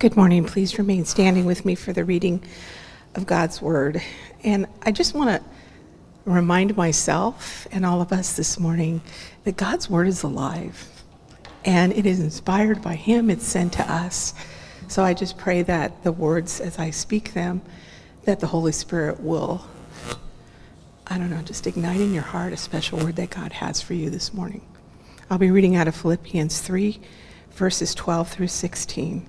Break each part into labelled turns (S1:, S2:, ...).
S1: Good morning. Please remain standing with me for the reading of God's Word. And I just want to remind myself and all of us this morning that God's Word is alive and it is inspired by Him, it's sent to us. So I just pray that the words, as I speak them, that the Holy Spirit will, I don't know, just ignite in your heart a special word that God has for you this morning. I'll be reading out of Philippians 3, verses 12 through 16.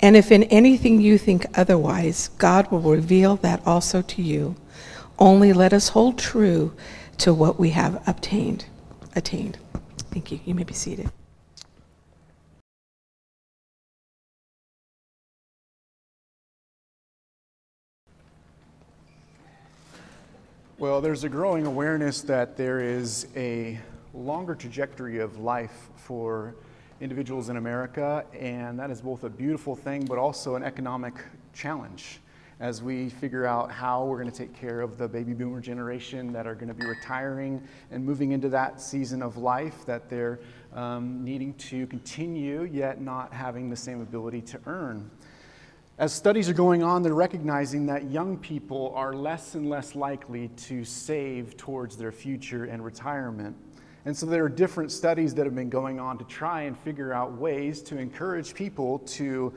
S1: and if in anything you think otherwise, God will reveal that also to you. Only let us hold true to what we have obtained, attained. Thank you. You may be seated.
S2: Well, there's a growing awareness that there is a longer trajectory of life for individuals in America, and that is both a beautiful thing but also an economic challenge as we figure out how we're going to take care of the baby boomer generation that are going to be retiring and moving into that season of life that they're um, needing to continue yet not having the same ability to earn. As studies are going on, they're recognizing that young people are less and less likely to save towards their future and retirement. And so there are different studies that have been going on to try and figure out ways to encourage people to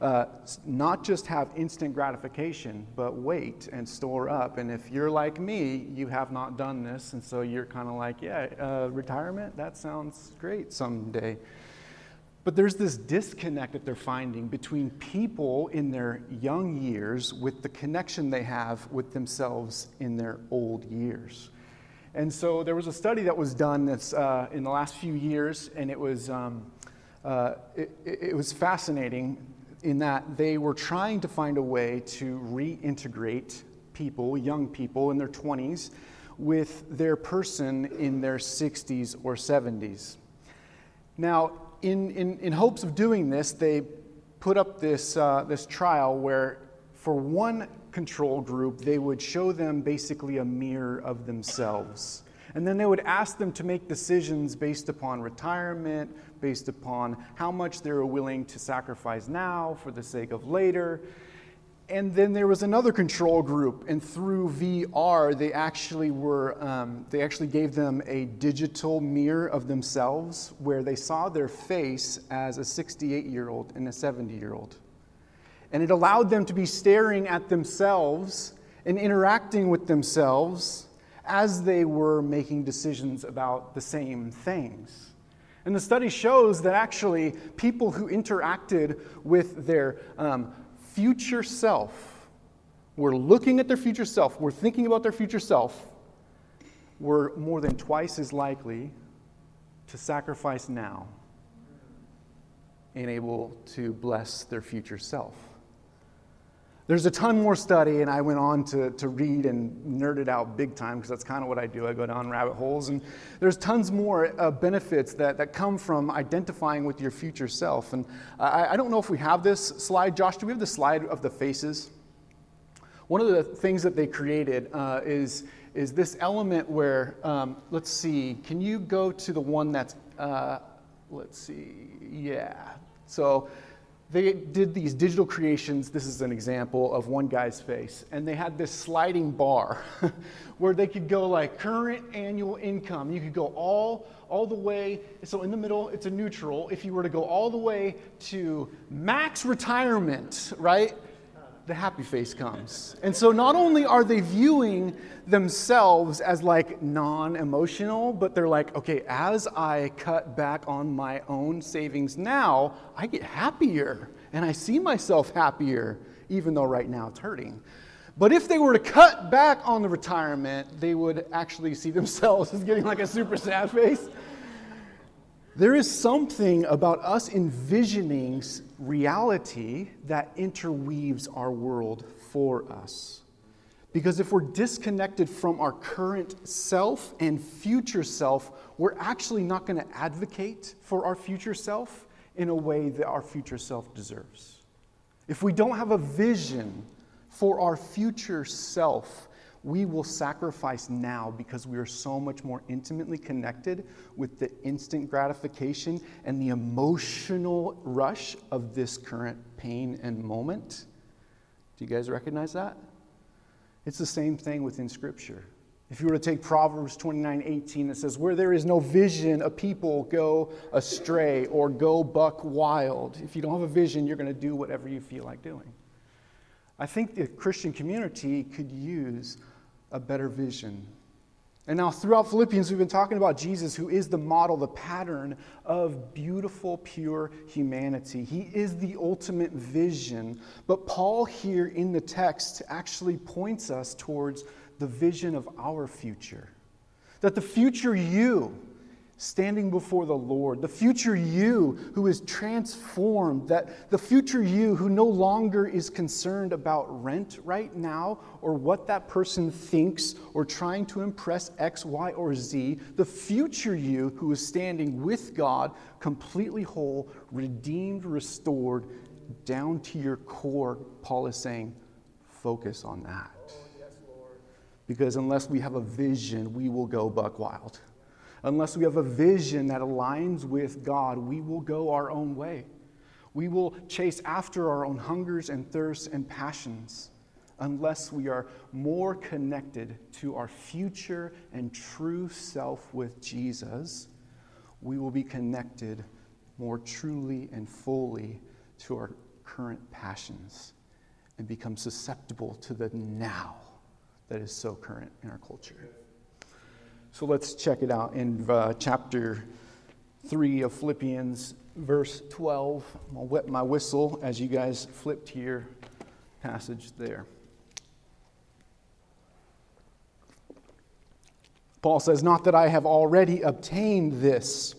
S2: uh, not just have instant gratification, but wait and store up. And if you're like me, you have not done this, and so you're kind of like, yeah, uh, retirement, that sounds great someday. But there's this disconnect that they're finding between people in their young years with the connection they have with themselves in their old years. And so there was a study that was done that's uh, in the last few years, and it was, um, uh, it, it was fascinating in that they were trying to find a way to reintegrate people, young people in their 20s, with their person in their 60s or 70s. Now, in, in, in hopes of doing this, they put up this, uh, this trial where for one control group, they would show them basically a mirror of themselves. And then they would ask them to make decisions based upon retirement, based upon how much they were willing to sacrifice now for the sake of later. And then there was another control group, and through VR, they actually were um, they actually gave them a digital mirror of themselves, where they saw their face as a 68 year old and a 70 year old. And it allowed them to be staring at themselves and interacting with themselves as they were making decisions about the same things. And the study shows that actually people who interacted with their um, future self were looking at their future self, were thinking about their future self, were more than twice as likely to sacrifice now and able to bless their future self. There's a ton more study, and I went on to, to read and nerd it out big time because that's kind of what I do. I go down rabbit holes, and there's tons more uh, benefits that, that come from identifying with your future self. And I, I don't know if we have this slide. Josh, do we have the slide of the faces? One of the things that they created uh, is, is this element where, um, let's see, can you go to the one that's, uh, let's see, yeah. So they did these digital creations. This is an example of one guy's face. And they had this sliding bar where they could go like current annual income. You could go all, all the way. So in the middle, it's a neutral. If you were to go all the way to max retirement, right? The happy face comes. And so not only are they viewing themselves as like non emotional, but they're like, okay, as I cut back on my own savings now, I get happier and I see myself happier, even though right now it's hurting. But if they were to cut back on the retirement, they would actually see themselves as getting like a super sad face. There is something about us envisioning reality that interweaves our world for us. Because if we're disconnected from our current self and future self, we're actually not going to advocate for our future self in a way that our future self deserves. If we don't have a vision for our future self, we will sacrifice now because we are so much more intimately connected with the instant gratification and the emotional rush of this current pain and moment. Do you guys recognize that? It's the same thing within Scripture. If you were to take Proverbs 29 18, it says, Where there is no vision, a people go astray or go buck wild. If you don't have a vision, you're going to do whatever you feel like doing. I think the Christian community could use a better vision and now, throughout Philippians, we've been talking about Jesus, who is the model, the pattern of beautiful, pure humanity. He is the ultimate vision. But Paul, here in the text, actually points us towards the vision of our future. That the future you, standing before the Lord, the future you who is transformed, that the future you who no longer is concerned about rent right now or what that person thinks or trying to impress X, Y, or Z, the future you who is standing with God, completely whole, redeemed, restored, down to your core, Paul is saying, focus on that. Oh, because unless we have a vision, we will go buck wild. Unless we have a vision that aligns with God, we will go our own way. We will chase after our own hungers and thirsts and passions unless we are more connected to our future and true self with Jesus. We will be connected more truly and fully to our current passions and become susceptible to the now that is so current in our culture. So let's check it out in uh, chapter 3 of Philippians, verse 12. I'll wet my whistle as you guys flip to your passage there. Paul says, Not that I have already obtained this,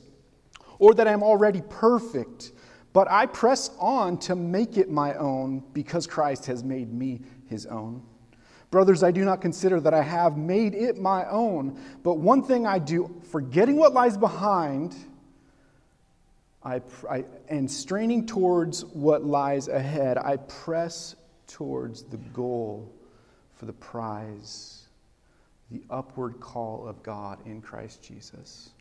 S2: or that I am already perfect, but I press on to make it my own because Christ has made me his own. Brothers, I do not consider that I have made it my own, but one thing I do, forgetting what lies behind, I, I, and straining towards what lies ahead, I press towards the goal for the prize, the upward call of God in Christ Jesus.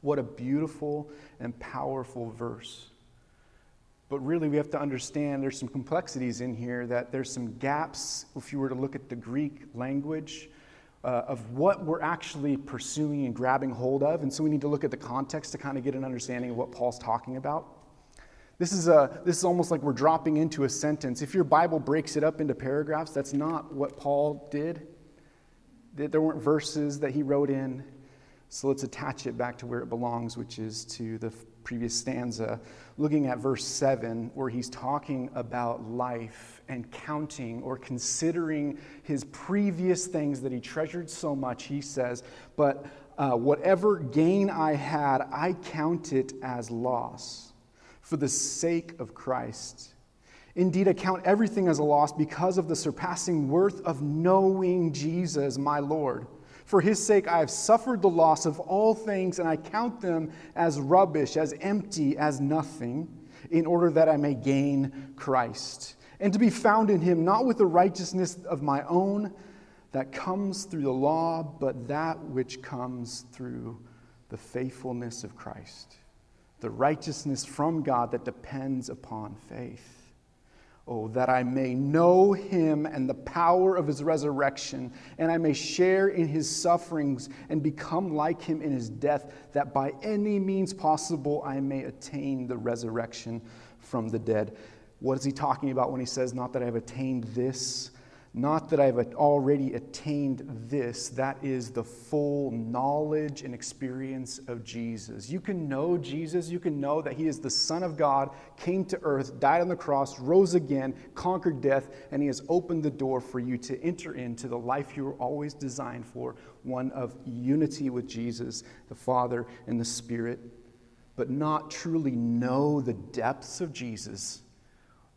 S2: What a beautiful and powerful verse. But really, we have to understand there's some complexities in here, that there's some gaps, if you were to look at the Greek language, uh, of what we're actually pursuing and grabbing hold of. And so we need to look at the context to kind of get an understanding of what Paul's talking about. This is, a, this is almost like we're dropping into a sentence. If your Bible breaks it up into paragraphs, that's not what Paul did. There weren't verses that he wrote in. So let's attach it back to where it belongs, which is to the previous stanza, looking at verse 7, where he's talking about life and counting or considering his previous things that he treasured so much. He says, But uh, whatever gain I had, I count it as loss for the sake of Christ. Indeed, I count everything as a loss because of the surpassing worth of knowing Jesus, my Lord for his sake, I have suffered the loss of all things, and I count them as rubbish, as empty, as nothing, in order that I may gain Christ, and to be found in him, not with the righteousness of my own that comes through the law, but that which comes through the faithfulness of Christ, the righteousness from God that depends upon faith. Oh, that I may know him and the power of his resurrection, and I may share in his sufferings and become like him in his death, that by any means possible I may attain the resurrection from the dead. What is he talking about when he says, Not that I have attained this? Not that I've already attained this, that is the full knowledge and experience of Jesus. You can know Jesus, you can know that He is the Son of God, came to earth, died on the cross, rose again, conquered death, and He has opened the door for you to enter into the life you were always designed for one of unity with Jesus, the Father, and the Spirit. but not truly know the depths of Jesus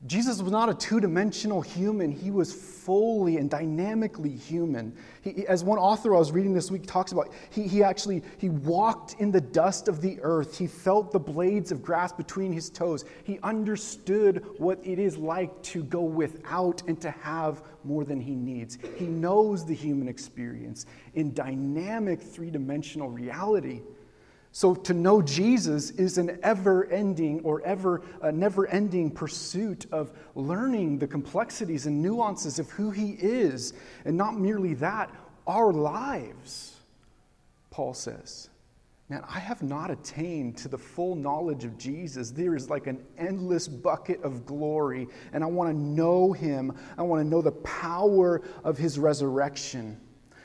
S2: Jesus was not a two dimensional human. He was fully and dynamically human. He, as one author I was reading this week talks about, he, he actually he walked in the dust of the earth. He felt the blades of grass between his toes. He understood what it is like to go without and to have more than he needs. He knows the human experience in dynamic three dimensional reality. So to know Jesus is an ever ending or ever never ending pursuit of learning the complexities and nuances of who he is. And not merely that, our lives, Paul says. Man, I have not attained to the full knowledge of Jesus. There is like an endless bucket of glory, and I want to know him. I want to know the power of his resurrection.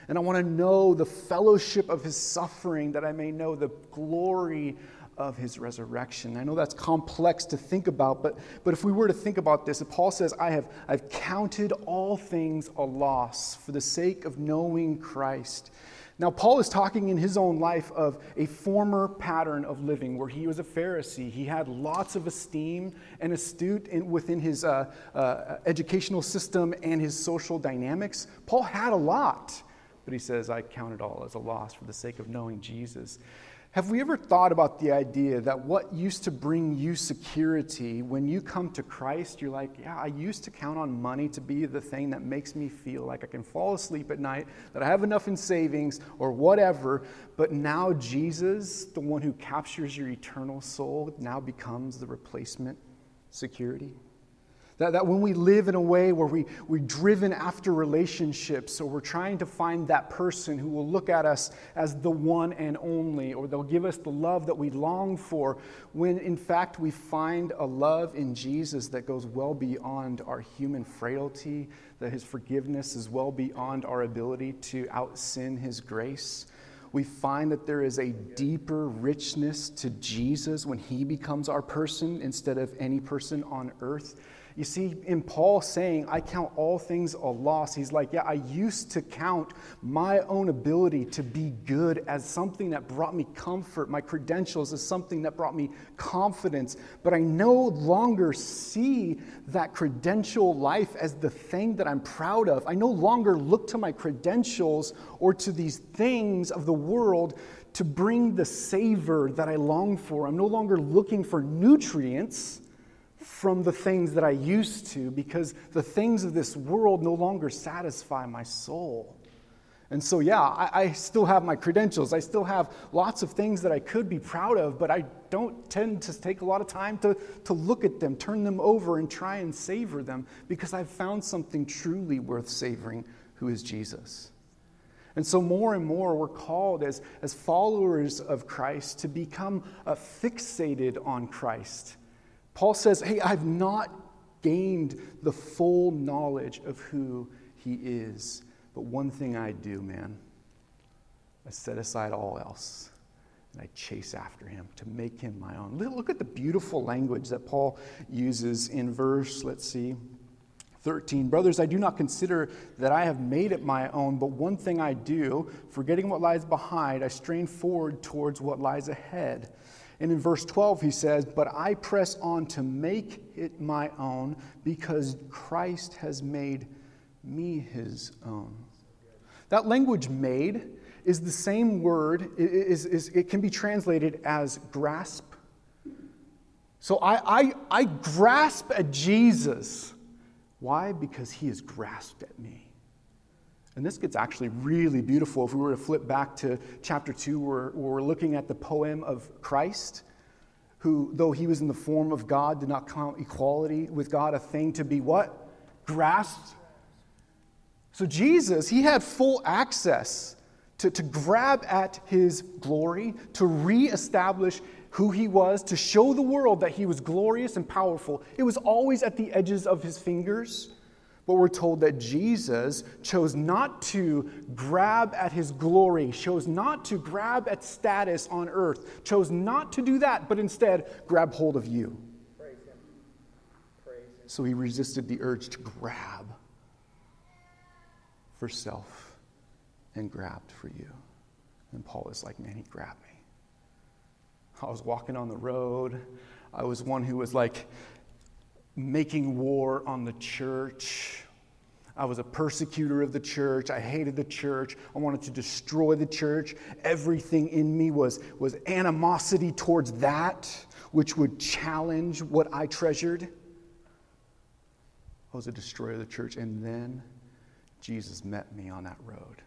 S2: And I want to know the fellowship of his suffering, that I may know the glory of his resurrection. I know that's complex to think about, but, but if we were to think about this, Paul says, I have I've counted all things a loss for the sake of knowing Christ. Now, Paul is talking in his own life of a former pattern of living where he was a Pharisee. He had lots of esteem and astute in, within his uh, uh, educational system and his social dynamics. Paul had a lot. But he says, I count it all as a loss for the sake of knowing Jesus. Have we ever thought about the idea that what used to bring you security, when you come to Christ, you're like, yeah, I used to count on money to be the thing that makes me feel like I can fall asleep at night, that I have enough in savings or whatever. But now Jesus, the one who captures your eternal soul, now becomes the replacement security? That, that when we live in a way where we, we're driven after relationships, or we're trying to find that person who will look at us as the one and only, or they'll give us the love that we long for, when in fact we find a love in Jesus that goes well beyond our human frailty, that his forgiveness is well beyond our ability to out sin his grace we find that there is a deeper richness to Jesus when he becomes our person instead of any person on earth. You see, in Paul saying, I count all things a loss, he's like, Yeah, I used to count my own ability to be good as something that brought me comfort, my credentials as something that brought me confidence, but I no longer see that credential life as the thing that I'm proud of. I no longer look to my credentials or to these things of the world to bring the savor that I long for. I'm no longer looking for nutrients from the things that I used to because the things of this world no longer satisfy my soul. And so, yeah, I, I, still have my credentials. I still have lots of things that I could be proud of, but I don't tend to take a lot of time to, to look at them, turn them over, and try and savor them because I've found something truly worth savoring, who is Jesus. And so, more and more, we're called as, as followers of Christ to become uh, fixated on Christ Paul says, Hey, I've not gained the full knowledge of who he is. But one thing I do, man, I set aside all else and I chase after him to make him my own. Look at the beautiful language that Paul uses in verse, let's see, 13. Brothers, I do not consider that I have made it my own, but one thing I do, forgetting what lies behind, I strain forward towards what lies ahead. And in verse 12, he says, But I press on to make it my own because Christ has made me his own. That language made is the same word, is, is, it can be translated as grasp. So I, I, I grasp at Jesus. Why? Because he has grasped at me. And this gets actually really beautiful if we were to flip back to chapter 2, where, we're looking at the poem of Christ, who, though he was in the form of God, did not count equality with God a thing to be what? Grasped. So Jesus, he had full access to, to grab at his glory, to reestablish who he was, to show the world that he was glorious and powerful. It was always at the edges of his fingers. But we're told that Jesus chose not to grab at his glory, chose not to grab at status on earth, chose not to do that, but instead grab hold of you. So he resisted the urge to grab for self and grabbed for you. And Paul is like, man, he grabbed me. I was walking on the road. I was one who was like making war on the church. I was a persecutor of the church. I hated the church. I wanted to destroy the church. Everything in me was, was animosity towards that, which would challenge what I treasured. I was a destroyer of the church. And then Jesus met me on that road.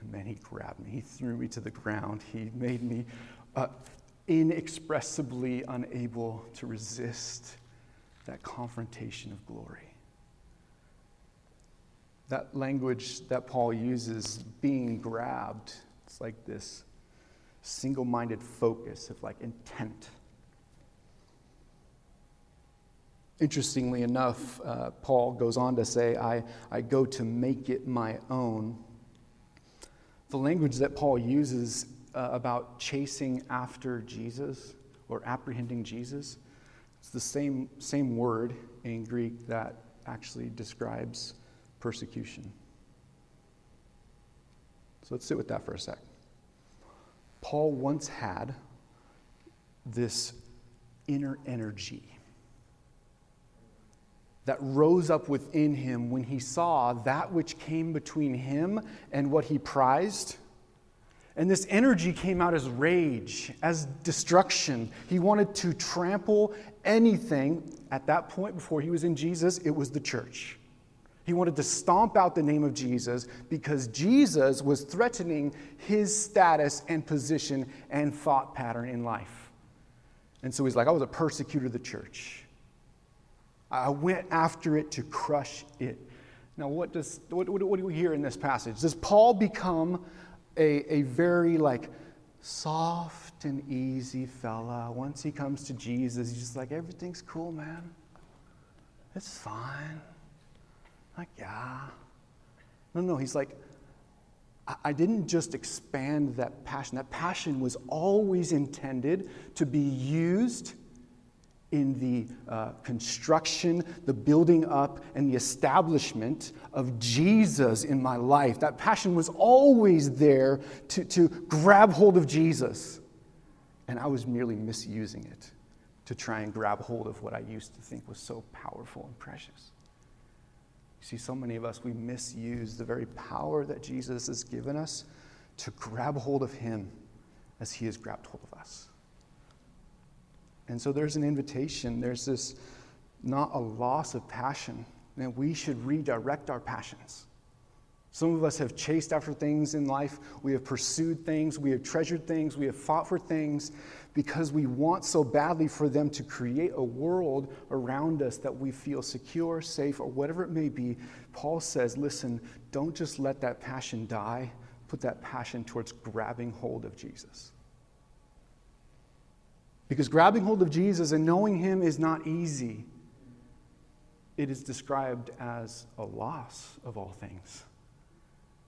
S2: And then he grabbed me. He threw me to the ground. He made me uh, inexpressibly unable to resist that confrontation of glory. That language that Paul uses, being grabbed, it's like this single minded focus of like intent. Interestingly enough, uh, Paul goes on to say, I, I go to make it my own. The language that Paul uses uh, about chasing after Jesus or apprehending Jesus, it's the same, same word in Greek that actually describes persecution. So let's sit with that for a sec. Paul once had this inner energy that rose up within him when he saw that which came between him and what he prized. And this energy came out as rage, as destruction. He wanted to trample anything. At that point, before he was in Jesus, it was the church. He wanted to stomp out the name of Jesus because Jesus was threatening his status and position and thought pattern in life. And so he's like, I was a persecutor of the church. I went after it to crush it. Now, what, does, what, what, what do we hear in this passage? Does Paul become a, a very like soft and easy fella? Once he comes to Jesus, he's just like, everything's cool, man. It's fine. Like, yeah. No, no, he's like, I didn't just expand that passion. That passion was always intended to be used in the uh, construction, the building up, and the establishment of Jesus in my life. That passion was always there to, to grab hold of Jesus. And I was merely misusing it to try and grab hold of what I used to think was so powerful and precious. You see, so many of us, we misuse the very power that Jesus has given us to grab hold of Him as He has grabbed hold of us. And so there's an invitation, there's this not a loss of passion, that we should redirect our passions. Some of us have chased after things in life. We have pursued things. We have treasured things. We have fought for things because we want so badly for them to create a world around us that we feel secure, safe, or whatever it may be. Paul says, listen, don't just let that passion die. Put that passion towards grabbing hold of Jesus. Because grabbing hold of Jesus and knowing Him is not easy. It is described as a loss of all things.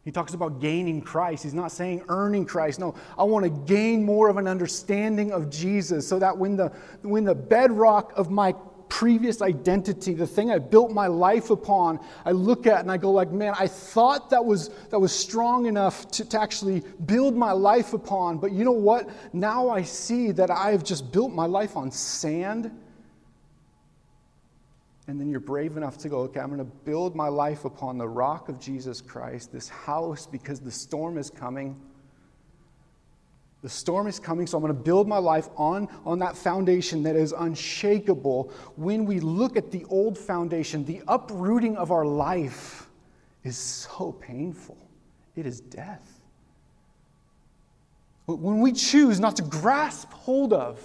S2: He talks about gaining Christ. He's not saying earning Christ. No, I want to gain more of an understanding of Jesus so that when the, when the bedrock of my previous identity, the thing I built my life upon, I look at and I go like, man, I thought that was, that was strong enough to, to actually build my life upon. But you know what? Now I see that I have just built my life on sand and then you're brave enough to go, okay, I'm going to build my life upon the rock of Jesus Christ, this house, because the storm is coming. The storm is coming, so I'm going to build my life on, on that foundation that is unshakable. When we look at the old foundation, the uprooting of our life is so painful. It is death. When we choose not to grasp hold of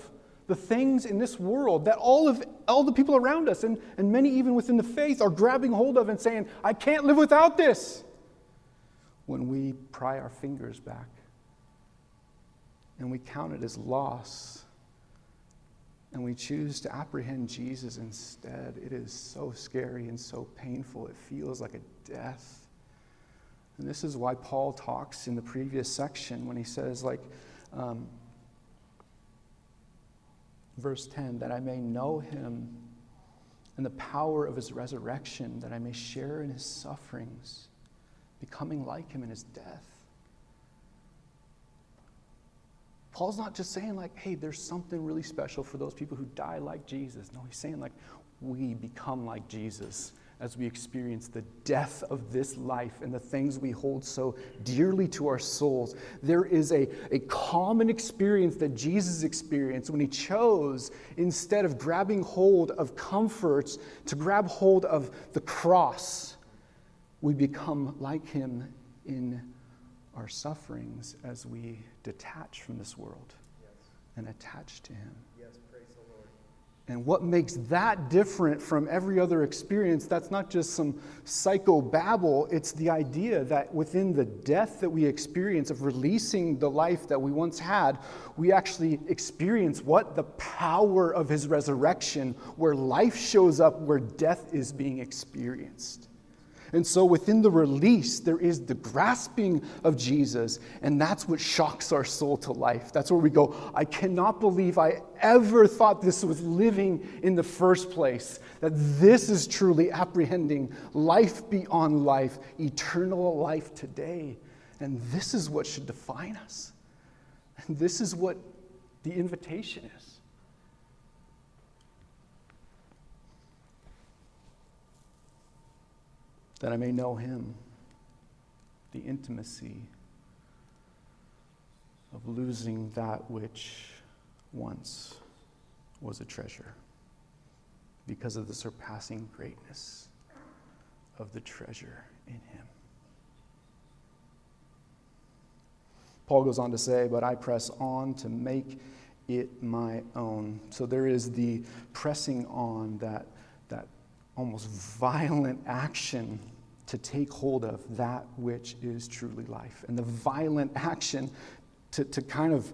S2: the things in this world that all of all the people around us and, and many even within the faith are grabbing hold of and saying, I can't live without this. When we pry our fingers back and we count it as loss and we choose to apprehend Jesus instead, it is so scary and so painful. It feels like a death. And this is why Paul talks in the previous section when he says, like, um, verse 10 that I may know him and the power of his resurrection, that I may share in his sufferings, becoming like him in his death. Paul's not just saying, like, hey, there's something really special for those people who die like Jesus. No, he's saying, like, we become like Jesus as we experience the death of this life and the things we hold so dearly to our souls. There is a, a common experience that Jesus experienced when he chose, instead of grabbing hold of comforts, to grab hold of the cross. We become like him in our sufferings as we detach from this world yes. and attach to him. And what makes that different from every other experience, that's not just some psychobabble, it's the idea that within the death that we experience of releasing the life that we once had, we actually experience what? The power of his resurrection, where life shows up where death is being experienced. And so within the release, there is the grasping of Jesus, and that's what shocks our soul to life. That's where we go, I cannot believe I ever thought this was living in the first place, that this is truly apprehending life beyond life, eternal life today. And this is what should define us. And this is what the invitation is. That I may know him, the intimacy of losing that which once was a treasure because of the surpassing greatness of the treasure in him. Paul goes on to say, But I press on to make it my own. So there is the pressing on that almost violent action to take hold of that which is truly life, and the violent action to, to kind of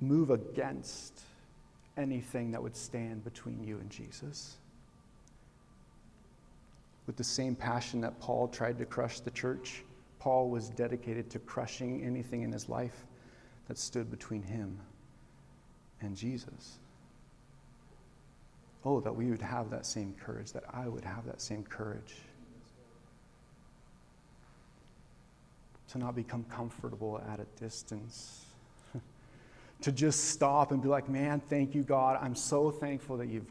S2: move against anything that would stand between you and Jesus. With the same passion that Paul tried to crush the church, Paul was dedicated to crushing anything in his life that stood between him and Jesus. Oh, that we would have that same courage, that I would have that same courage. To not become comfortable at a distance. to just stop and be like, man, thank you, God. I'm so thankful that you've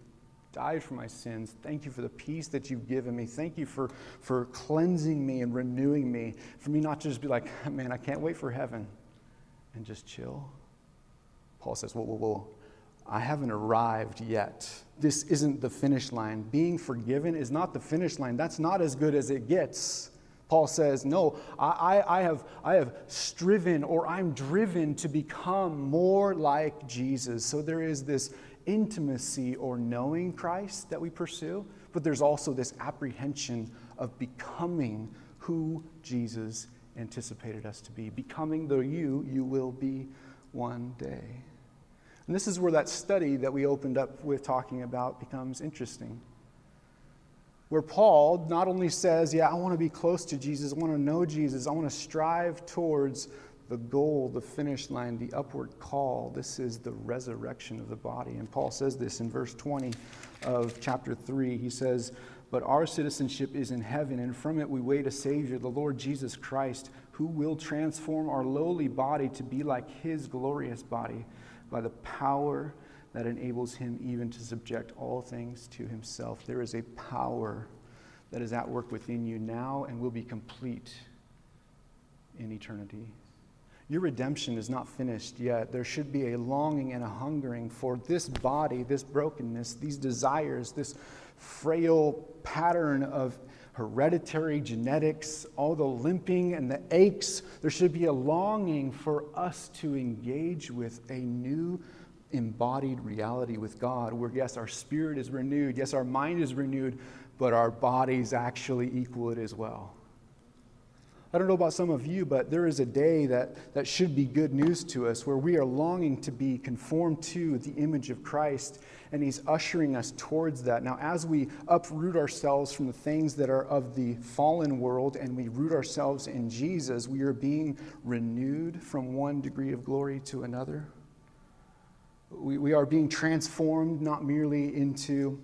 S2: died for my sins. Thank you for the peace that you've given me. Thank you for, for cleansing me and renewing me. For me not to just be like, man, I can't wait for heaven and just chill. Paul says, whoa, whoa, whoa. I haven't arrived yet. This isn't the finish line. Being forgiven is not the finish line. That's not as good as it gets. Paul says, No, I, I, have, I have striven or I'm driven to become more like Jesus. So there is this intimacy or knowing Christ that we pursue, but there's also this apprehension of becoming who Jesus anticipated us to be, becoming the you you will be one day. And this is where that study that we opened up with talking about becomes interesting. Where Paul not only says, Yeah, I want to be close to Jesus, I want to know Jesus, I want to strive towards the goal, the finish line, the upward call. This is the resurrection of the body. And Paul says this in verse 20 of chapter 3. He says, But our citizenship is in heaven, and from it we wait a Savior, the Lord Jesus Christ, who will transform our lowly body to be like his glorious body by the power that enables him even to subject all things to himself. There is a power that is at work within you now and will be complete in eternity. Your redemption is not finished yet. There should be a longing and a hungering for this body, this brokenness, these desires, this frail pattern of hereditary genetics, all the limping and the aches. There should be a longing for us to engage with a new embodied reality with God, where yes, our spirit is renewed, yes, our mind is renewed, but our bodies actually equal it as well. I don't know about some of you, but there is a day that, that should be good news to us where we are longing to be conformed to the image of Christ and He's ushering us towards that. Now, as we uproot ourselves from the things that are of the fallen world and we root ourselves in Jesus, we are being renewed from one degree of glory to another. We, we are being transformed not merely into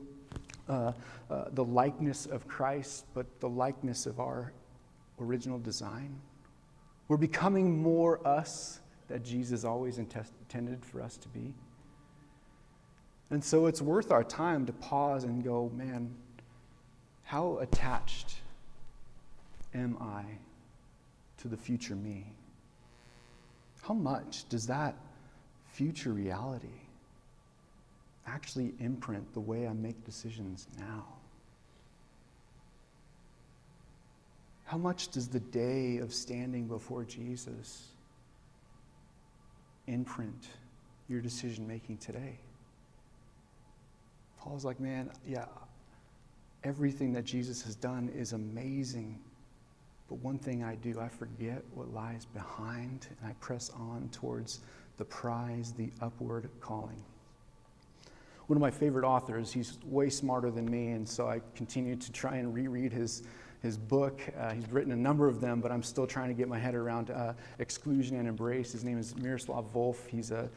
S2: uh, uh, the likeness of Christ, but the likeness of our original design. We're becoming more us that Jesus always intended for us to be. And so it's worth our time to pause and go, man, how attached am I to the future me? How much does that future reality actually imprint the way I make decisions now? How much does the day of standing before Jesus imprint your decision making today? Paul's like, man, yeah, everything that Jesus has done is amazing. But one thing I do, I forget what lies behind and I press on towards the prize, the upward calling. One of my favorite authors, he's way smarter than me, and so I continue to try and reread his, his book. Uh, he's written a number of them, but I'm still trying to get my head around uh, exclusion and embrace. His name is Miroslav Volf. He's a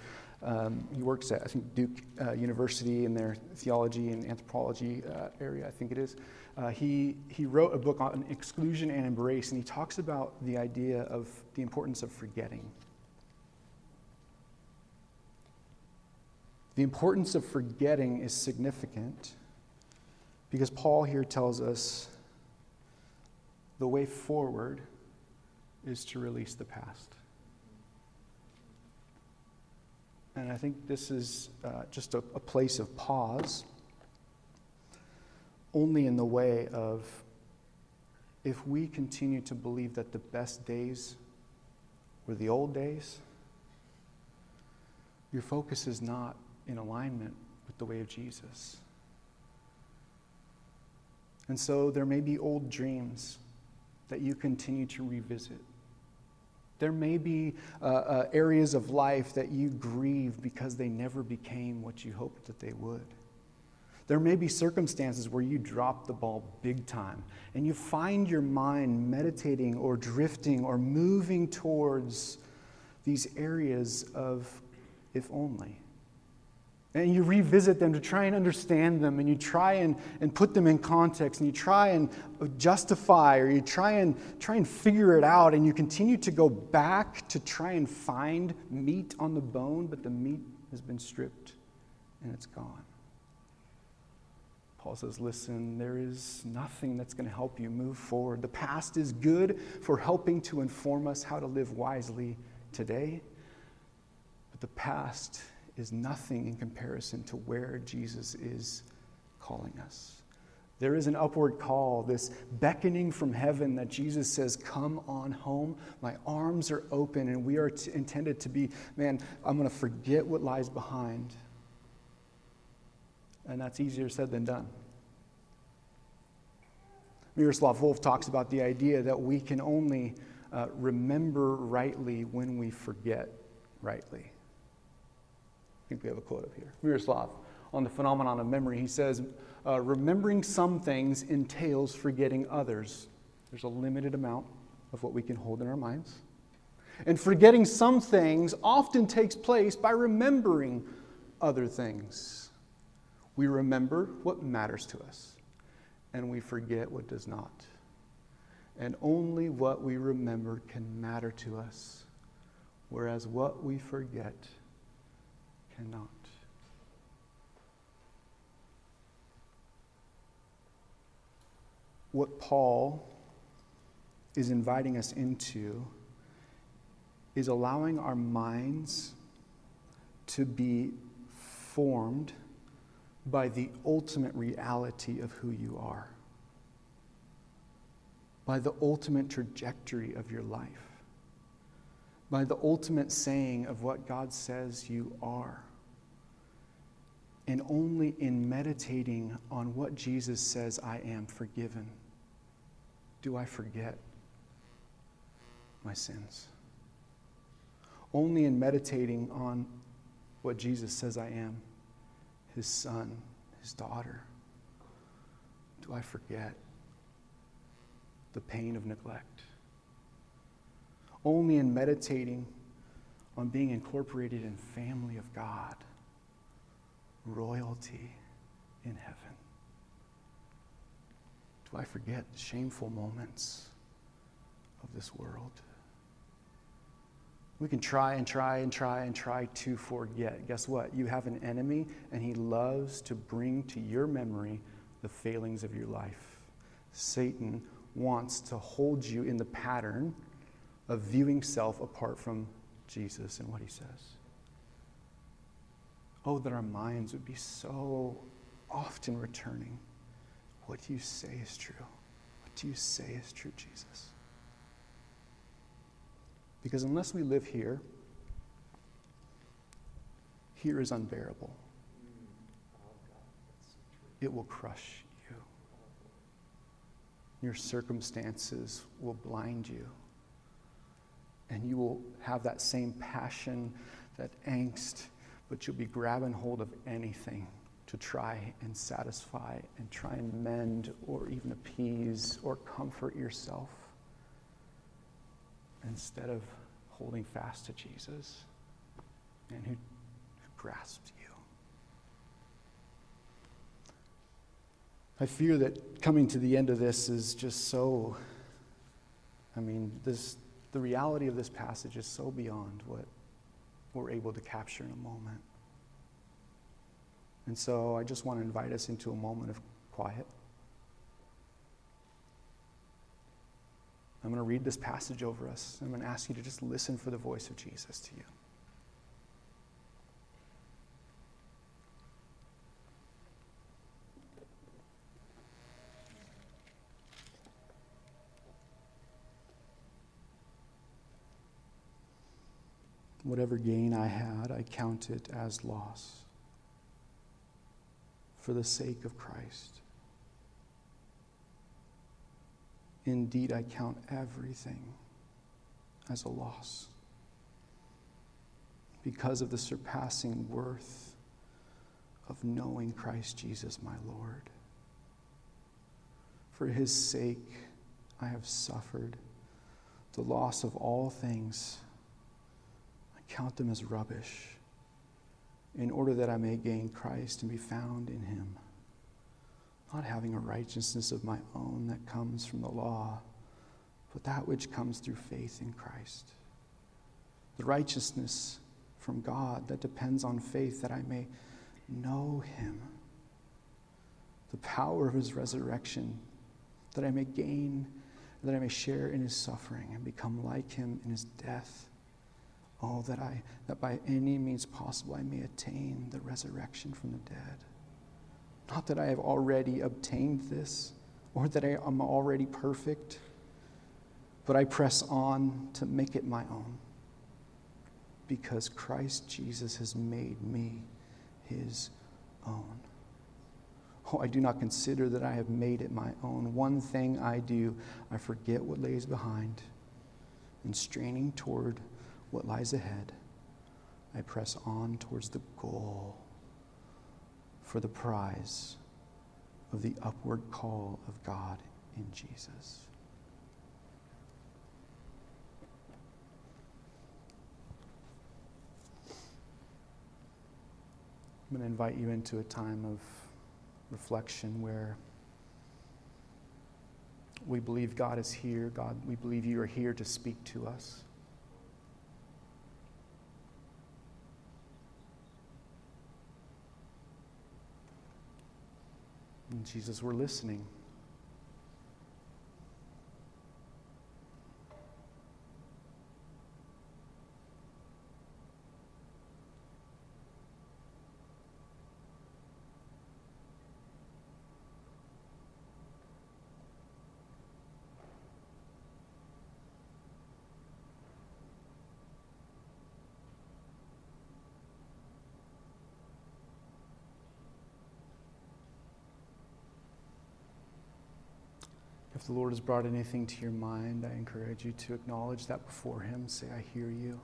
S2: um, he works at, I think, Duke uh, University in their theology and anthropology uh, area, I think it is. Uh, he, he wrote a book on exclusion and embrace, and he talks about the idea of the importance of forgetting. The importance of forgetting is significant because Paul here tells us the way forward is to release the past. And I think this is uh, just a, a place of pause, only in the way of if we continue to believe that the best days were the old days, your focus is not in alignment with the way of Jesus. And so there may be old dreams that you continue to revisit. There may be uh, uh, areas of life that you grieve because they never became what you hoped that they would. There may be circumstances where you drop the ball big time and you find your mind meditating or drifting or moving towards these areas of if only. And you revisit them to try and understand them, and you try and, and put them in context, and you try and justify, or you try and try and figure it out, and you continue to go back to try and find meat on the bone, but the meat has been stripped and it's gone. Paul says, Listen, there is nothing that's going to help you move forward. The past is good for helping to inform us how to live wisely today, but the past is nothing in comparison to where Jesus is calling us. There is an upward call, this beckoning from heaven that Jesus says, Come on home. My arms are open, and we are t- intended to be, man, I'm going to forget what lies behind. And that's easier said than done. Miroslav Volf talks about the idea that we can only uh, remember rightly when we forget rightly. I think we have a quote up here. Miroslav, on the phenomenon of memory, he says, uh, Remembering some things entails forgetting others. There's a limited amount of what we can hold in our minds. And forgetting some things often takes place by remembering other things. We remember what matters to us, and we forget what does not. And only what we remember can matter to us, whereas what we forget cannot. What Paul is inviting us into is allowing our minds to be formed by the ultimate reality of who you are, by the ultimate trajectory of your life, by the ultimate saying of what God says you are. And only in meditating on what Jesus says, I am forgiven, do I forget my sins. Only in meditating on what Jesus says I am, his son, his daughter, do I forget the pain of neglect. Only in meditating on being incorporated in family of God royalty in heaven? Do I forget the shameful moments of this world? We can try and try and try and try to forget. Guess what? You have an enemy, and he loves to bring to your memory the failings of your life. Satan wants to hold you in the pattern of viewing self apart from Jesus and what he says. Oh, that our minds would be so often returning. What do you say is true? What do you say is true, Jesus? Because unless we live here, here is unbearable. It will crush you. Your circumstances will blind you. And you will have that same passion, that angst, but you'll be grabbing hold of anything to try and satisfy and try and mend or even appease or comfort yourself instead of holding fast to Jesus and who, who grasps you. I fear that coming to the end of this is just so, I mean, this, the reality of this passage is so beyond what we're able to capture in a moment. And so I just want to invite us into a moment of quiet. I'm going to read this passage over us. I'm going to ask you to just listen for the voice of Jesus to you. Whatever gain I had, I count it as loss for the sake of Christ. Indeed, I count everything as a loss because of the surpassing worth of knowing Christ Jesus, my Lord. For his sake, I have suffered the loss of all things. Count them as rubbish in order that I may gain Christ and be found in him not having a righteousness of my own that comes from the law, but that which comes through faith in Christ. The righteousness from God that depends on faith that I may know him. The power of his resurrection, that I may gain, that I may share in his suffering and become like him in his death. Oh, that I that by any means possible I may attain the resurrection from the dead. Not that I have already obtained this or that I am already perfect, but I press on to make it my own because Christ Jesus has made me his own. Oh, I do not consider that I have made it my own. One thing I do, I forget what lays behind, and straining toward what lies ahead, I press on towards the goal for the prize of the upward call of God in Jesus. I'm going to invite you into a time of reflection where we believe God is here. God, we believe you are here to speak to us. And Jesus, we're listening. The Lord has brought anything to your mind, I encourage you to acknowledge that before Him. Say, I hear you.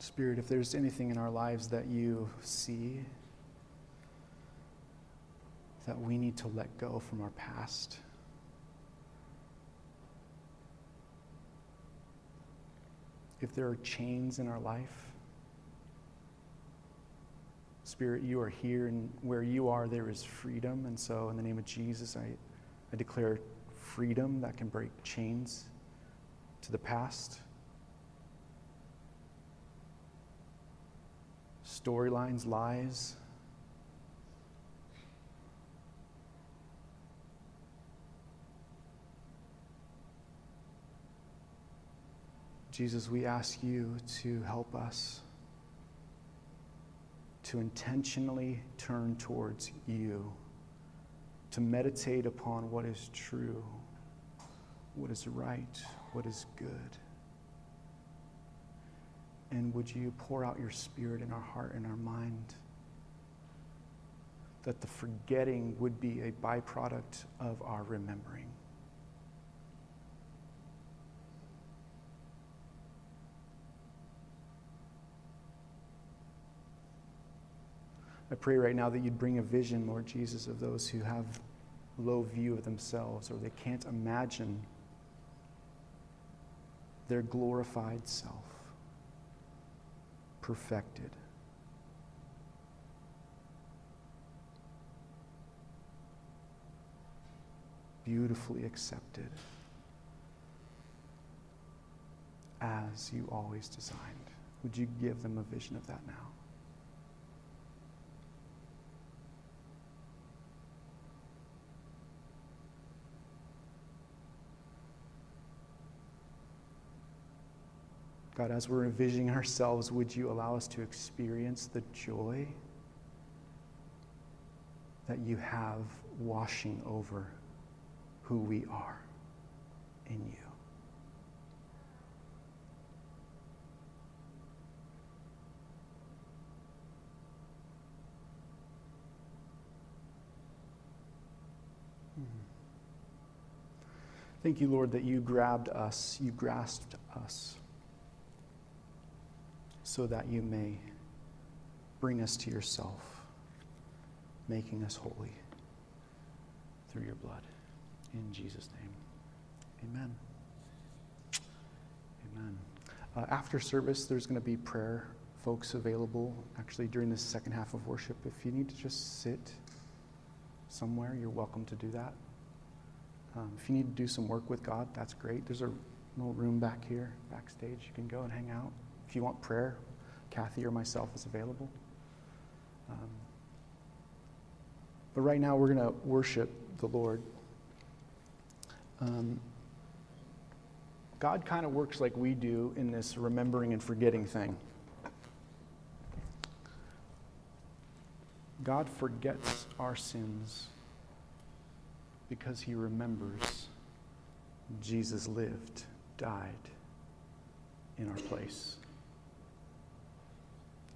S2: Spirit, if there's anything in our lives that you see that we need to let go from our past, if there are chains in our life, Spirit, you are here, and where you are, there is freedom. And so, in the name of Jesus, I, I declare freedom that can break chains to the past. Storylines, lies. Jesus, we ask you to help us to intentionally turn towards you, to meditate upon what is true, what is right, what is good. And would you pour out your spirit in our heart and our mind? That the forgetting would be a byproduct of our remembering. I pray right now that you'd bring a vision, Lord Jesus, of those who have low view of themselves or they can't imagine their glorified self, perfected. Beautifully accepted as you always designed. Would you give them a vision of that now? God, as we're envisioning ourselves, would you allow us to experience the joy that you have washing over who we are in you? Hmm. Thank you, Lord, that you grabbed us, you grasped us so that you may bring us to yourself, making us holy through your blood. In Jesus' name, amen. Amen. Uh, after service, there's going to be prayer folks available actually during the second half of worship. If you need to just sit somewhere, you're welcome to do that. Um, if you need to do some work with God, that's great. There's a little room back here, backstage. You can go and hang out. If you want prayer, Kathy or myself is available. Um, but right now, we're going to worship the Lord. Um, God kind of works like we do in this remembering and forgetting thing. God forgets our sins because he remembers Jesus lived, died in our place.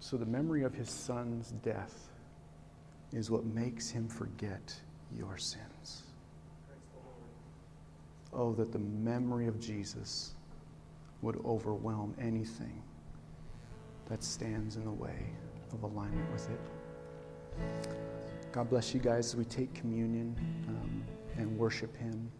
S2: So the memory of his son's death is what makes him forget your sins. Oh, that the memory of Jesus would overwhelm anything that stands in the way of alignment with it. God bless you guys as we take communion um, and worship him.